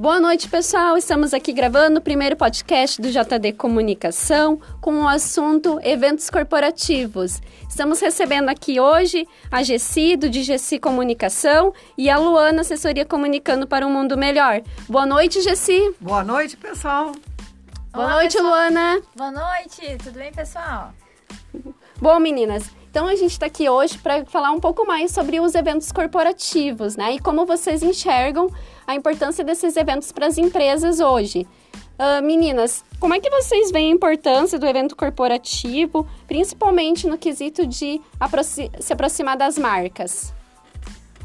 Boa noite, pessoal. Estamos aqui gravando o primeiro podcast do JD Comunicação com o assunto eventos corporativos. Estamos recebendo aqui hoje a Gessi, do Gessi Comunicação, e a Luana, assessoria Comunicando para um Mundo Melhor. Boa noite, Gessi. Boa noite, pessoal. Boa Olá, noite, pessoal. Luana. Boa noite, tudo bem, pessoal? Bom, meninas, então a gente está aqui hoje para falar um pouco mais sobre os eventos corporativos, né? E como vocês enxergam a importância desses eventos para as empresas hoje. Uh, meninas, como é que vocês veem a importância do evento corporativo, principalmente no quesito de aproxi se aproximar das marcas?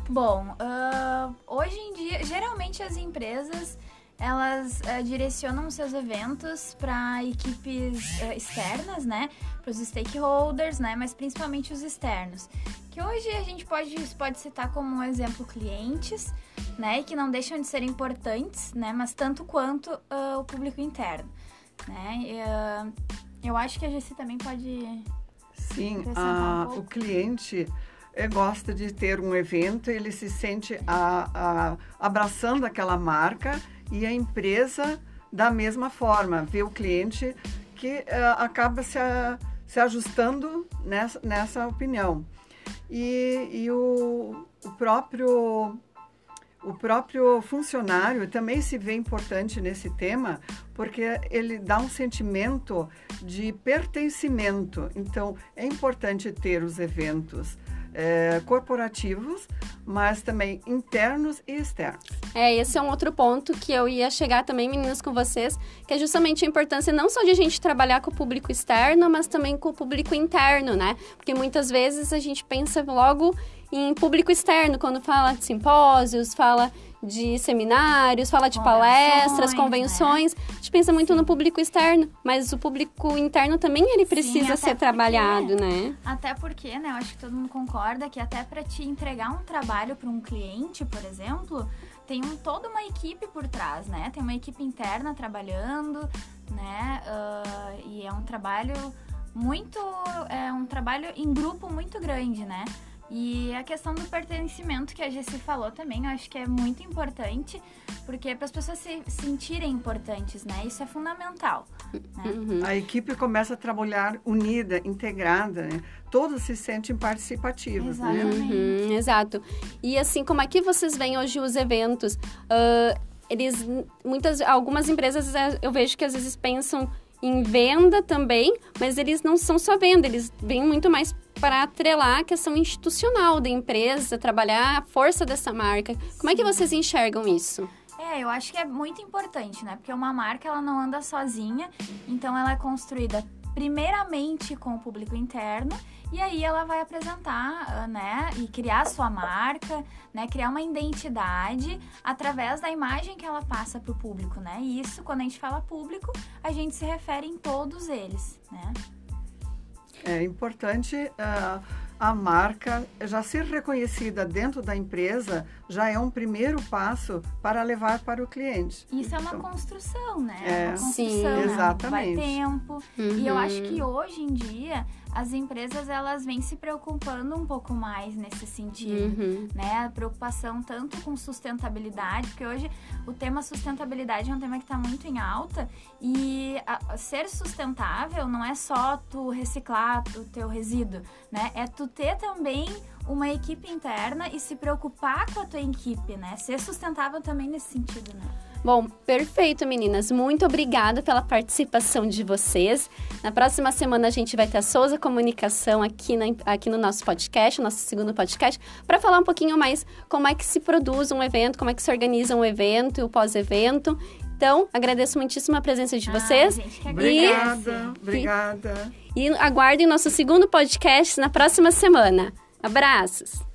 Bom, uh, hoje em dia, geralmente as empresas elas uh, direcionam seus eventos para equipes uh, externas, né? Para os stakeholders, né? Mas principalmente os externos. Que hoje a gente pode, pode citar como um exemplo clientes, né? Que não deixam de ser importantes, né? Mas tanto quanto uh, o público interno, né? Eu acho que a Gessi também pode. Sim, a, um o cliente é, gosta de ter um evento, ele se sente a, a, abraçando aquela marca e a empresa da mesma forma, vê o cliente que uh, acaba se, se ajustando nessa, nessa opinião. E, e o, o, próprio, o próprio funcionário também se vê importante nesse tema, porque ele dá um sentimento de pertencimento. Então, é importante ter os eventos é, corporativos, mas também internos e externos. É, esse é um outro ponto que eu ia chegar também, meninas, com vocês, que é justamente a importância não só de a gente trabalhar com o público externo, mas também com o público interno, né? Porque muitas vezes a gente pensa logo em público externo, quando fala de simpósios, fala de seminários, fala de palestras, convenções. Né? A gente pensa muito Sim. no público externo, mas o público interno também ele precisa Sim, ser porque, trabalhado, né? Até porque, né, eu acho que todo mundo concorda que até para te entregar um trabalho para um cliente, por exemplo, tem um, toda uma equipe por trás, né? Tem uma equipe interna trabalhando, né? Uh, e é um trabalho muito, é um trabalho em grupo muito grande, né? E a questão do pertencimento que a Jessi falou também, eu acho que é muito importante, porque para as pessoas se sentirem importantes, né? Isso é fundamental. Né? Uhum. A equipe começa a trabalhar unida, integrada, né? Todos se sentem participativos, né? Exatamente. né? Uhum, exato. E assim, como é que vocês veem hoje os eventos? Uh, eles, muitas, algumas empresas eh, eu vejo que às vezes pensam em venda também, mas eles não são só venda, eles vêm muito mais para atrelar a questão institucional da empresa, trabalhar a força dessa marca. Como é que vocês enxergam isso? É, eu acho que é muito importante, né? Porque uma marca ela não anda sozinha, então ela é construída primeiramente com o público interno e aí ela vai apresentar, ah, né, e criar a sua marca, né, criar uma identidade através da imagem que ela passa para o público, né? E isso, quando a gente fala público, a gente se refere em todos eles, né? É importante uh, a marca já ser reconhecida dentro da empresa já é um primeiro passo para levar para o cliente. Isso então, é uma então, construção, né? É, é uma construção, sim, né? exatamente. Vai tempo. Uhum. E eu acho que hoje em dia as empresas elas vêm se preocupando um pouco mais nesse sentido, uhum. né? A preocupação tanto com sustentabilidade, porque hoje o tema sustentabilidade é um tema que está muito em alta e a, ser sustentável não é só tu reciclar o teu resíduo, né? É tu ter também uma equipe interna e se preocupar com a tua equipe, né? Ser sustentável também nesse sentido, né? Bom, perfeito, meninas. Muito obrigada pela participação de vocês. Na próxima semana a gente vai ter a Souza Comunicação aqui, na, aqui no nosso podcast, nosso segundo podcast, para falar um pouquinho mais como é que se produz um evento, como é que se organiza um evento e o pós-evento. Então, agradeço muitíssimo a presença de vocês. Ah, gente, obrigada, obrigada. E aguardem nosso segundo podcast na próxima semana. Abraços!